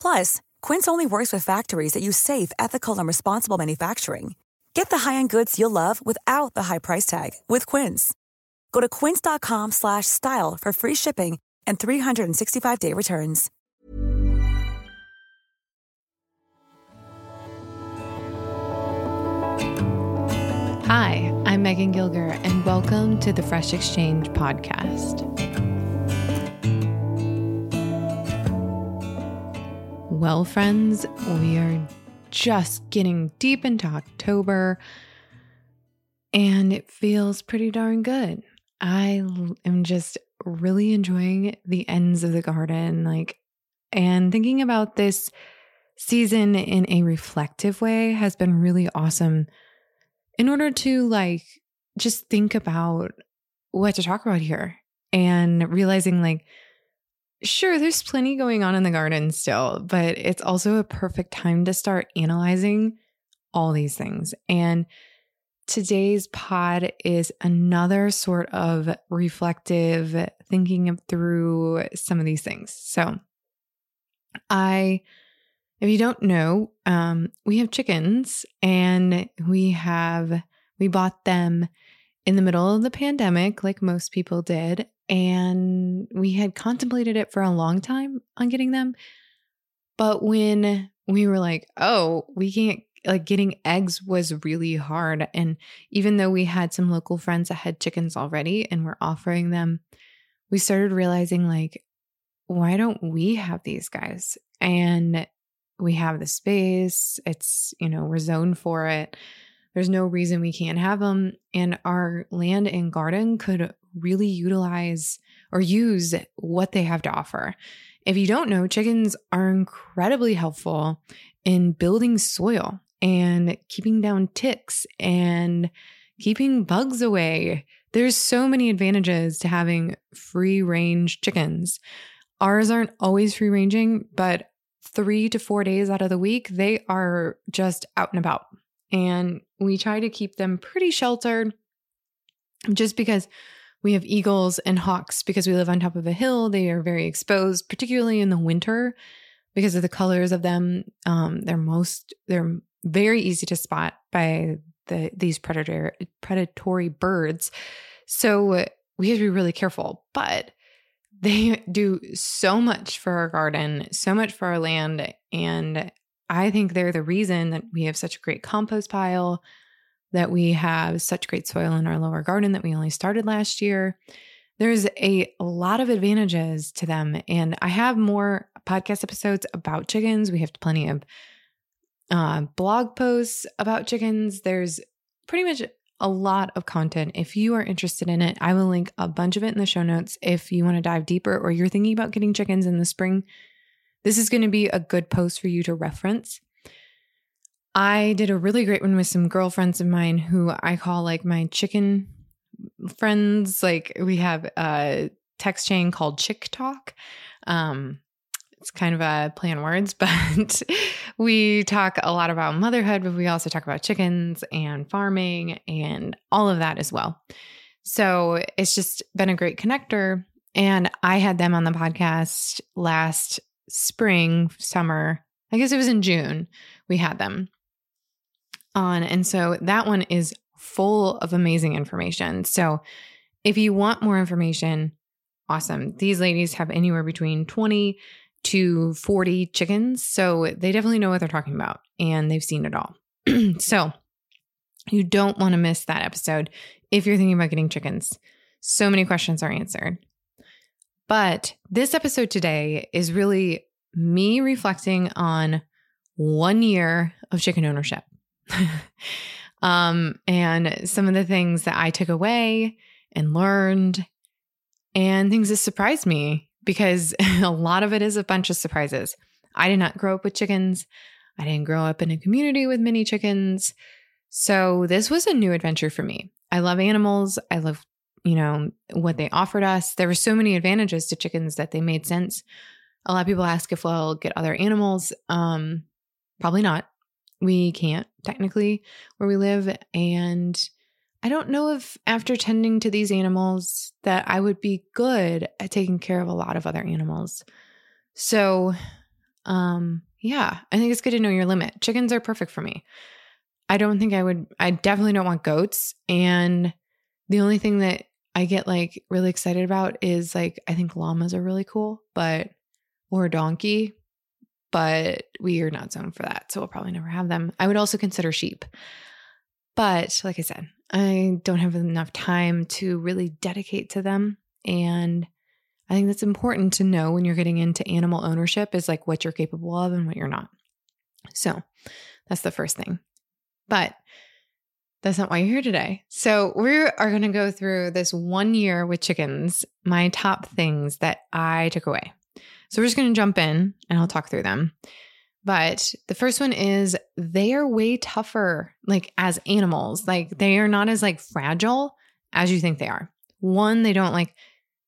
Plus, Quince only works with factories that use safe, ethical, and responsible manufacturing. Get the high-end goods you'll love without the high price tag with Quince. Go to quince.com slash style for free shipping and 365-day returns. Hi, I'm Megan Gilger, and welcome to the Fresh Exchange podcast. Well, friends, we are just getting deep into October, and it feels pretty darn good. I am just really enjoying the ends of the garden, like, and thinking about this season in a reflective way has been really awesome in order to like just think about what to talk about here and realizing like sure there's plenty going on in the garden still but it's also a perfect time to start analyzing all these things. And today's pod is another sort of reflective thinking through some of these things. So i if you don't know, um, we have chickens and we have, we bought them in the middle of the pandemic, like most people did. And we had contemplated it for a long time on getting them. But when we were like, oh, we can't, like getting eggs was really hard. And even though we had some local friends that had chickens already and were offering them, we started realizing, like, why don't we have these guys? And we have the space. It's, you know, we're zoned for it. There's no reason we can't have them. And our land and garden could really utilize or use what they have to offer. If you don't know, chickens are incredibly helpful in building soil and keeping down ticks and keeping bugs away. There's so many advantages to having free range chickens. Ours aren't always free ranging, but three to four days out of the week, they are just out and about. And we try to keep them pretty sheltered just because we have eagles and hawks because we live on top of a hill. They are very exposed, particularly in the winter because of the colors of them. Um, they're most, they're very easy to spot by the these predator predatory birds. So we have to be really careful. But they do so much for our garden, so much for our land. And I think they're the reason that we have such a great compost pile, that we have such great soil in our lower garden that we only started last year. There's a lot of advantages to them. And I have more podcast episodes about chickens. We have plenty of uh, blog posts about chickens. There's pretty much a lot of content. If you are interested in it, I will link a bunch of it in the show notes. If you want to dive deeper or you're thinking about getting chickens in the spring, this is going to be a good post for you to reference. I did a really great one with some girlfriends of mine who I call like my chicken friends. Like we have a text chain called Chick Talk. Um, it's kind of a play on words, but we talk a lot about motherhood, but we also talk about chickens and farming and all of that as well. So it's just been a great connector. And I had them on the podcast last spring, summer. I guess it was in June. We had them on. And so that one is full of amazing information. So if you want more information, awesome. These ladies have anywhere between 20 to 40 chickens. So they definitely know what they're talking about and they've seen it all. so you don't want to miss that episode if you're thinking about getting chickens. So many questions are answered. But this episode today is really me reflecting on one year of chicken ownership. um, and some of the things that I took away and learned, and things that surprised me because a lot of it is a bunch of surprises. I did not grow up with chickens. I didn't grow up in a community with many chickens. So this was a new adventure for me. I love animals. I love, you know, what they offered us. There were so many advantages to chickens that they made sense. A lot of people ask if we'll get other animals. Um, probably not. We can't technically where we live. And I don't know if after tending to these animals that I would be good at taking care of a lot of other animals. So, um, yeah, I think it's good to know your limit. Chickens are perfect for me. I don't think I would, I definitely don't want goats. And the only thing that I get like really excited about is like, I think llamas are really cool, but, or a donkey, but we are not zoned for that. So we'll probably never have them. I would also consider sheep. But like I said, I don't have enough time to really dedicate to them. And I think that's important to know when you're getting into animal ownership is like what you're capable of and what you're not. So that's the first thing. But that's not why you're here today. So, we are going to go through this one year with chickens, my top things that I took away. So, we're just going to jump in and I'll talk through them. But the first one is they are way tougher, like as animals. Like they are not as like fragile as you think they are. One, they don't like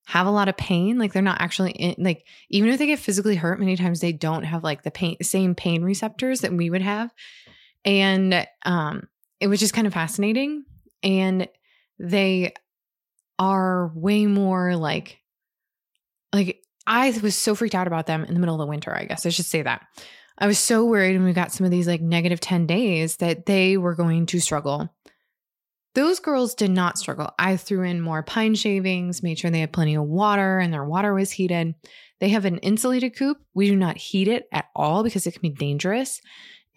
have a lot of pain. Like they're not actually in, like even if they get physically hurt, many times they don't have like the pain same pain receptors that we would have. And um, it was just kind of fascinating. And they are way more like like I was so freaked out about them in the middle of the winter, I guess I should say that. I was so worried when we got some of these like negative 10 days that they were going to struggle. Those girls did not struggle. I threw in more pine shavings, made sure they had plenty of water and their water was heated. They have an insulated coop. We do not heat it at all because it can be dangerous.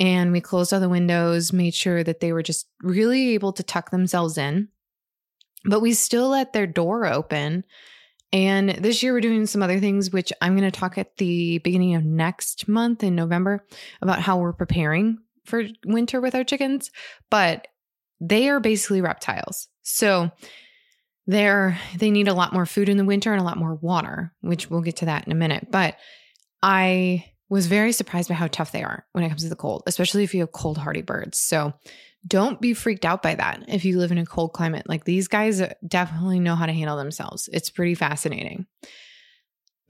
And we closed all the windows, made sure that they were just really able to tuck themselves in. But we still let their door open and this year, we're doing some other things, which I'm going to talk at the beginning of next month in November about how we're preparing for winter with our chickens. But they are basically reptiles. So they're, they need a lot more food in the winter and a lot more water, which we'll get to that in a minute. But I was very surprised by how tough they are when it comes to the cold, especially if you have cold hardy birds. So don't be freaked out by that if you live in a cold climate. Like these guys definitely know how to handle themselves. It's pretty fascinating.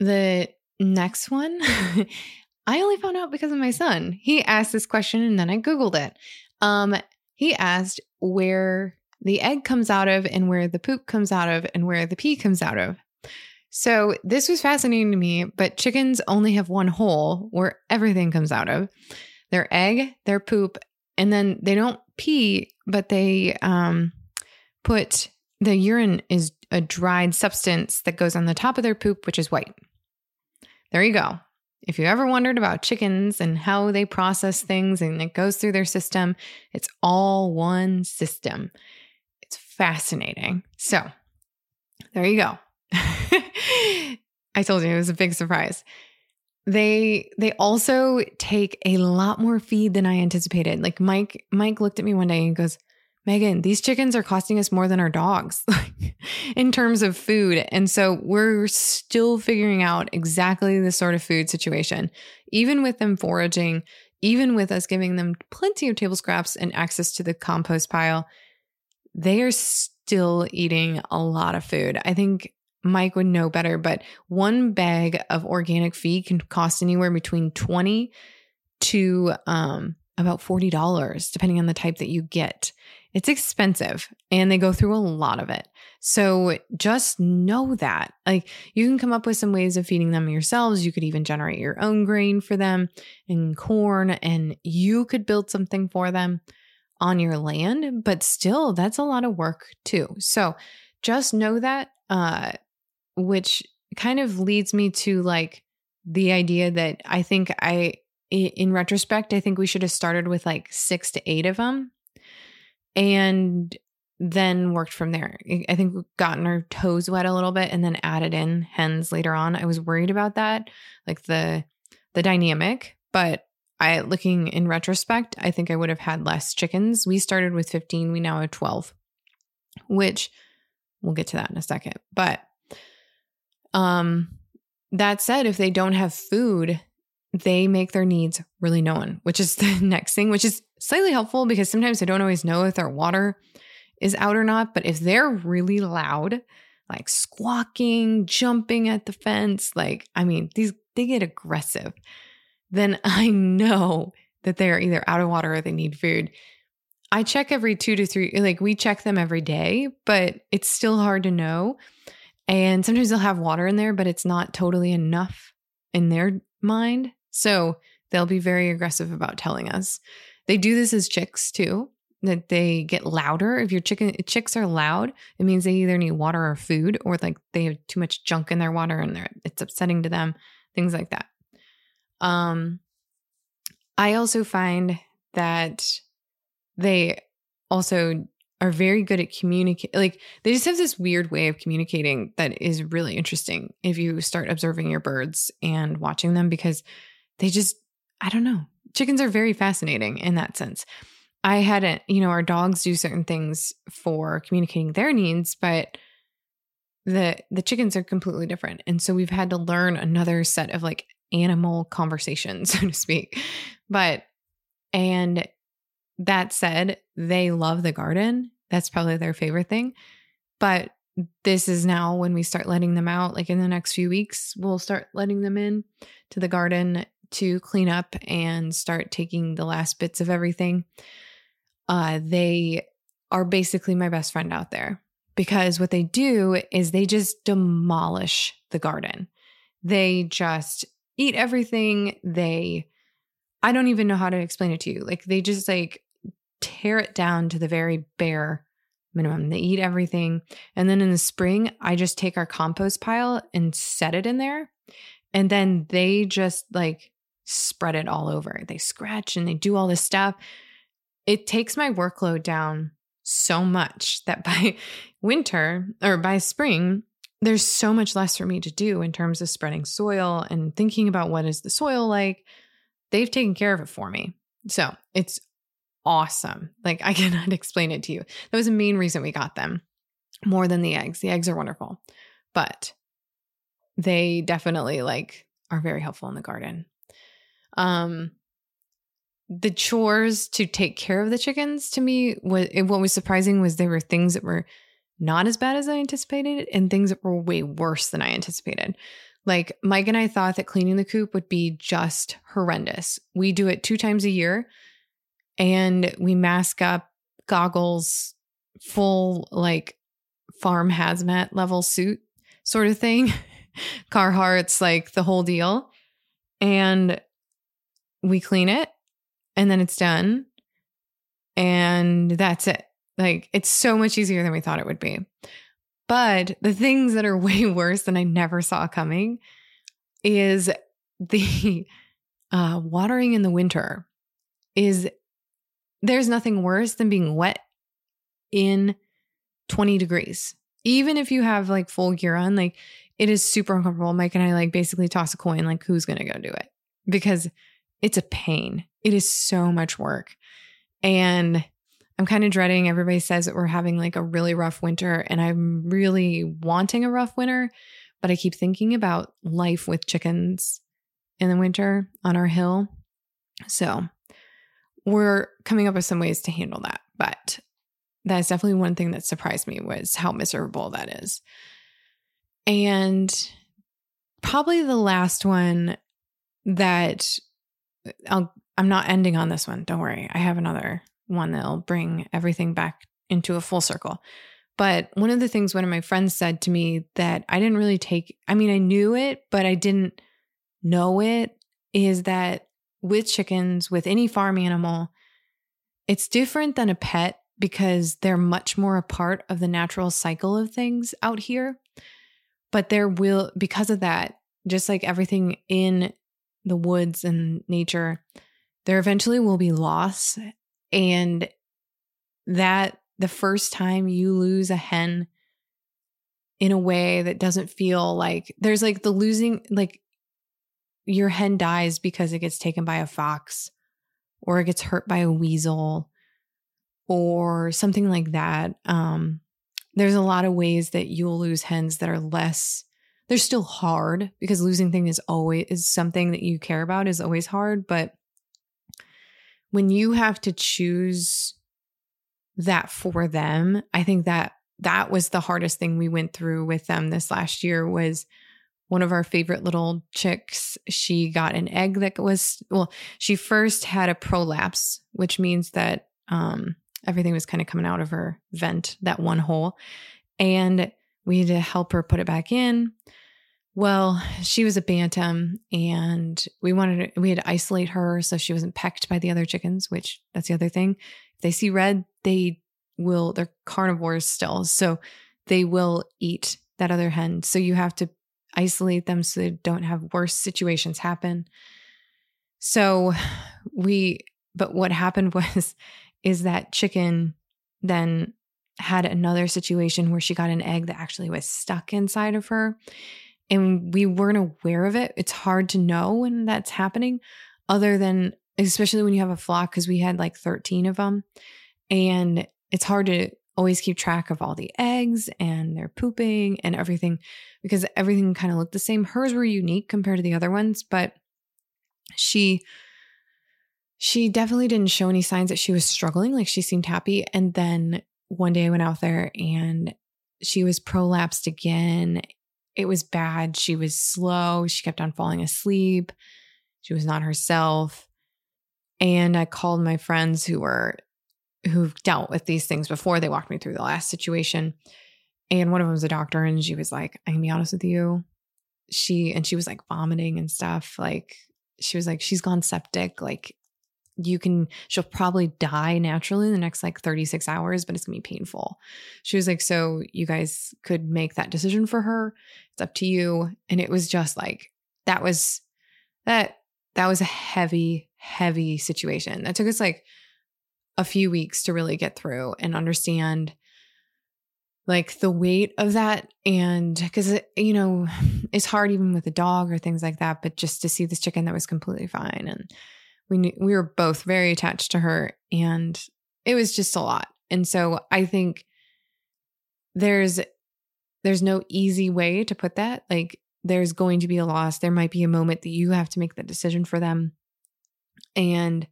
The next one, I only found out because of my son. He asked this question and then I Googled it. Um, he asked where the egg comes out of and where the poop comes out of and where the pee comes out of. So this was fascinating to me, but chickens only have one hole where everything comes out of their egg, their poop, and then they don't pee, but they um, put the urine is a dried substance that goes on the top of their poop, which is white. There you go. If you ever wondered about chickens and how they process things and it goes through their system, it's all one system. It's fascinating. So, there you go. I told you it was a big surprise they they also take a lot more feed than I anticipated. Like Mike Mike looked at me one day and goes, "Megan, these chickens are costing us more than our dogs in terms of food." And so we're still figuring out exactly the sort of food situation. Even with them foraging, even with us giving them plenty of table scraps and access to the compost pile, they are still eating a lot of food. I think Mike would know better, but one bag of organic feed can cost anywhere between 20 to um, about $40, depending on the type that you get. it's expensive and they go through a lot of it. So just know that. Like you can come up with some ways of feeding them yourselves. You could even generate your own grain for them and corn, and you could build something for them on your land, but still, that's a lot of work too. So just know that, uh, which kind of leads me to like the idea that I think I, in retrospect, I think we should have started with like six to eight of them and then worked from there. I think we've gotten our toes wet a little bit and then added in hens later on. I was worried about that, like the the dynamic, but I looking in retrospect, I think I would have had less chickens. We started with 15, we now have 12, which we'll get to that in a second. But um that said, if they don't have food, they make their needs really known, which is the next thing, which is slightly helpful because sometimes I don't always know if their water is out or not. But if they're really loud, like squawking, jumping at the fence, like, I mean, these, they get aggressive, then I know that they are either out of water or they need food. I check every two to three, like we check them every day, but it's still hard to know. And sometimes they'll have water in there, but it's not totally enough in their mind. So they'll be very aggressive about telling us. They do this as chicks too, that they get louder. If your chicken chicks are loud, it means they either need water or food, or like they have too much junk in their water and it's upsetting to them, things like that. Um, I also find that they also are very good at communicate like they just have this weird way of communicating that is really interesting if you start observing your birds and watching them because they just i don't know chickens are very fascinating in that sense i hadn't you know our dogs do certain things for communicating their needs but the the chickens are completely different and so we've had to learn another set of like animal conversations so to speak but and that said, they love the garden. That's probably their favorite thing. But this is now when we start letting them out, like in the next few weeks, we'll start letting them in to the garden to clean up and start taking the last bits of everything. Uh, they are basically my best friend out there because what they do is they just demolish the garden. They just eat everything. They I don't even know how to explain it to you. Like they just like tear it down to the very bare minimum. They eat everything. And then in the spring, I just take our compost pile and set it in there. And then they just like spread it all over. They scratch and they do all this stuff. It takes my workload down so much that by winter or by spring, there's so much less for me to do in terms of spreading soil and thinking about what is the soil like they've taken care of it for me. So it's awesome. Like I cannot explain it to you. That was the main reason we got them more than the eggs. The eggs are wonderful, but they definitely like are very helpful in the garden. Um, the chores to take care of the chickens to me was what was surprising was there were things that were not as bad as I anticipated and things that were way worse than I anticipated. Like Mike and I thought that cleaning the coop would be just horrendous. We do it two times a year and we mask up goggles, full like farm hazmat level suit sort of thing. Carhartt's like the whole deal. And we clean it and then it's done. And that's it. Like it's so much easier than we thought it would be. But the things that are way worse than I never saw coming is the uh, watering in the winter is there's nothing worse than being wet in 20 degrees. Even if you have like full gear on, like it is super uncomfortable. Mike and I like basically toss a coin, like who's going to go do it? Because it's a pain. It is so much work. And I'm kind of dreading. Everybody says that we're having like a really rough winter, and I'm really wanting a rough winter, but I keep thinking about life with chickens in the winter on our hill. So we're coming up with some ways to handle that. But that's definitely one thing that surprised me was how miserable that is. And probably the last one that I'll I'm not ending on this one. Don't worry. I have another one that'll bring everything back into a full circle. But one of the things one of my friends said to me that I didn't really take, I mean, I knew it, but I didn't know it is that with chickens, with any farm animal, it's different than a pet because they're much more a part of the natural cycle of things out here. But there will, because of that, just like everything in the woods and nature, there eventually will be loss. And that the first time you lose a hen in a way that doesn't feel like there's like the losing, like your hen dies because it gets taken by a fox or it gets hurt by a weasel or something like that. Um, there's a lot of ways that you'll lose hens that are less they're still hard because losing thing is always is something that you care about is always hard but when you have to choose that for them i think that that was the hardest thing we went through with them this last year was one of our favorite little chicks she got an egg that was well she first had a prolapse which means that um everything was kind of coming out of her vent, that one hole. And we had to help her put it back in. Well, she was a bantam and we wanted to, we had to isolate her so she wasn't pecked by the other chickens, which that's the other thing. If they see red, they will, they're carnivores still. So they will eat that other hen. So you have to isolate them so they don't have worse situations happen. So we, but what happened was is that chicken then had another situation where she got an egg that actually was stuck inside of her and we weren't aware of it. It's hard to know when that's happening other than especially when you have a flock because we had like 13 of them and it's hard to always keep track of all the eggs and their pooping and everything because everything kind of looked the same. Hers were unique compared to the other ones, but she she definitely didn't show any signs that she was struggling. Like she seemed happy. And then one day I went out there and she was prolapsed again. It was bad. She was slow. She kept on falling asleep. She was not herself. And I called my friends who were who've dealt with these things before. They walked me through the last situation. And one of them was a doctor, and she was like, I can be honest with you. She and she was like vomiting and stuff. Like she was like, she's gone septic. Like you can she'll probably die naturally in the next like 36 hours but it's to be painful she was like so you guys could make that decision for her it's up to you and it was just like that was that that was a heavy heavy situation that took us like a few weeks to really get through and understand like the weight of that and because you know it's hard even with a dog or things like that but just to see this chicken that was completely fine and we knew, we were both very attached to her and it was just a lot. And so I think there's there's no easy way to put that. Like there's going to be a loss. There might be a moment that you have to make that decision for them. And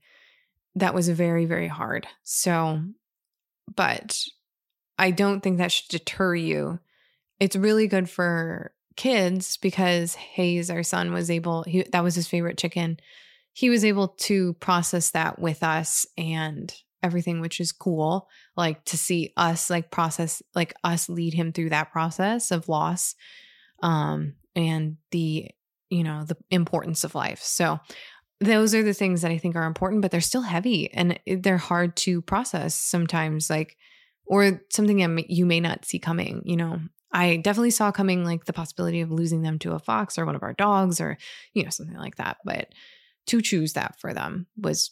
that was very very hard. So but I don't think that should deter you. It's really good for kids because Hayes, our son, was able, he, that was his favorite chicken he was able to process that with us and everything which is cool like to see us like process like us lead him through that process of loss um and the you know the importance of life so those are the things that i think are important but they're still heavy and they're hard to process sometimes like or something you may not see coming you know i definitely saw coming like the possibility of losing them to a fox or one of our dogs or you know something like that but to choose that for them was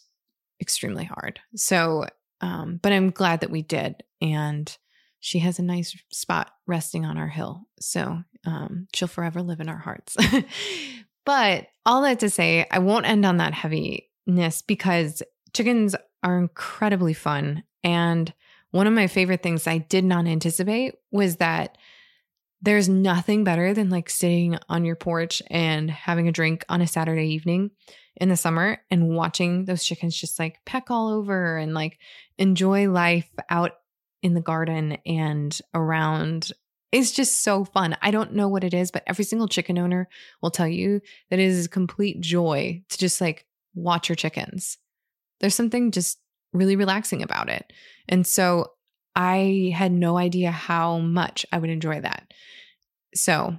extremely hard. So, um, but I'm glad that we did. And she has a nice spot resting on our hill. So um, she'll forever live in our hearts. but all that to say, I won't end on that heaviness because chickens are incredibly fun. And one of my favorite things I did not anticipate was that there's nothing better than like sitting on your porch and having a drink on a Saturday evening in the summer and watching those chickens just like peck all over and like enjoy life out in the garden and around it's just so fun. I don't know what it is, but every single chicken owner will tell you that it is a complete joy to just like watch your chickens. There's something just really relaxing about it. And so I had no idea how much I would enjoy that. So,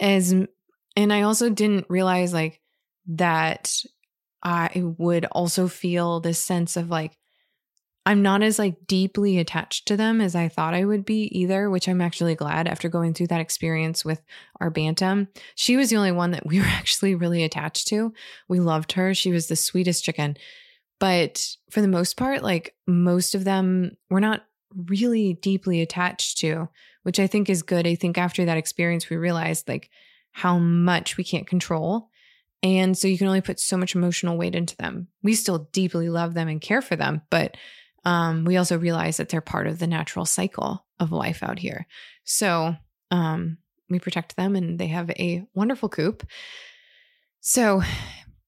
as and I also didn't realize like that I would also feel this sense of like I'm not as like deeply attached to them as I thought I would be either, which I'm actually glad after going through that experience with our bantam. She was the only one that we were actually really attached to. We loved her. She was the sweetest chicken. But for the most part, like most of them we're not really deeply attached to, which I think is good. I think after that experience, we realized like how much we can't control. And so you can only put so much emotional weight into them. We still deeply love them and care for them, but um, we also realize that they're part of the natural cycle of life out here. So um, we protect them and they have a wonderful coop. So,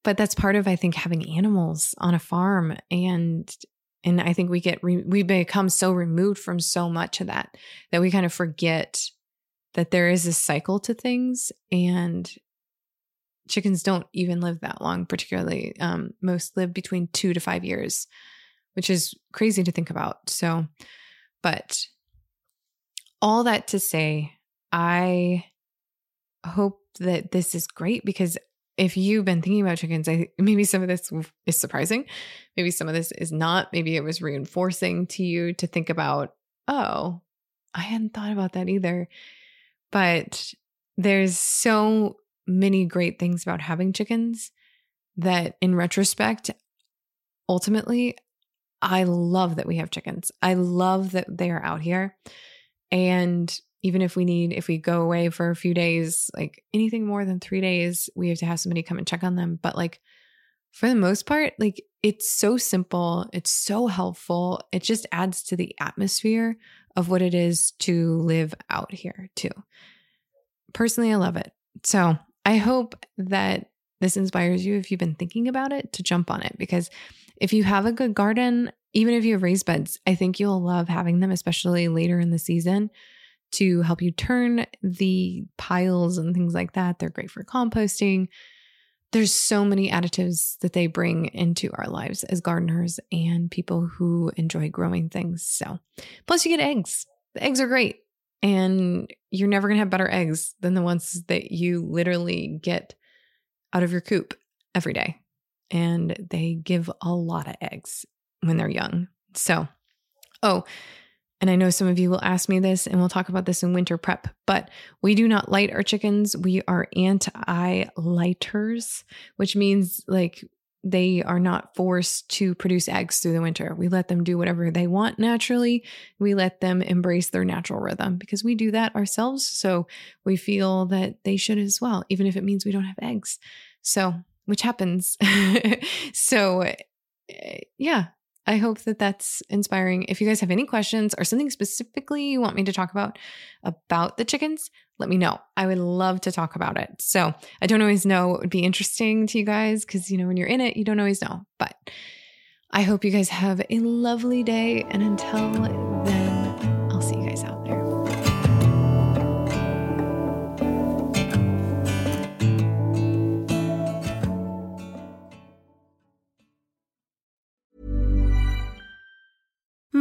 but that's part of, I think, having animals on a farm. And and I think we get, re- we become so removed from so much of that that we kind of forget that there is a cycle to things and chickens don't even live that long particularly um, most live between two to five years which is crazy to think about. So, but all that to say, I hope that this is great because if you've been thinking about chickens, I maybe some of this is surprising. Maybe some of this is not. Maybe it was reinforcing to you to think about, oh, I hadn't thought about that either. But there's so many great things about having chickens that in retrospect, ultimately, I love that we have chickens. I love that they are out here. And even if we need, if we go away for a few days, like anything more than three days, we have to have somebody come and check on them. But like for the most part, like it's so simple, it's so helpful. It just adds to the atmosphere of what it is to live out here, too. Personally, I love it. So I hope that this inspires you if you've been thinking about it to jump on it because if you have a good garden, even if you have raised beds, I think you'll love having them, especially later in the season to help you turn the piles and things like that. They're great for composting. There's so many additives that they bring into our lives as gardeners and people who enjoy growing things. So, plus you get eggs. The eggs are great. And you're never going to have better eggs than the ones that you literally get out of your coop every day and they give a lot of eggs when they're young. So, oh, and I know some of you will ask me this, and we'll talk about this in winter prep, but we do not light our chickens. We are anti lighters, which means like they are not forced to produce eggs through the winter. We let them do whatever they want naturally. We let them embrace their natural rhythm because we do that ourselves. So we feel that they should as well, even if it means we don't have eggs. So which happens. so, eh, yeah, I hope that that's inspiring. If you guys have any questions or something specifically you want me to talk about about the chickens, let me know. I would love to talk about it. So, I don't always know what would be interesting to you guys because, you know, when you're in it, you don't always know. But I hope you guys have a lovely day. And until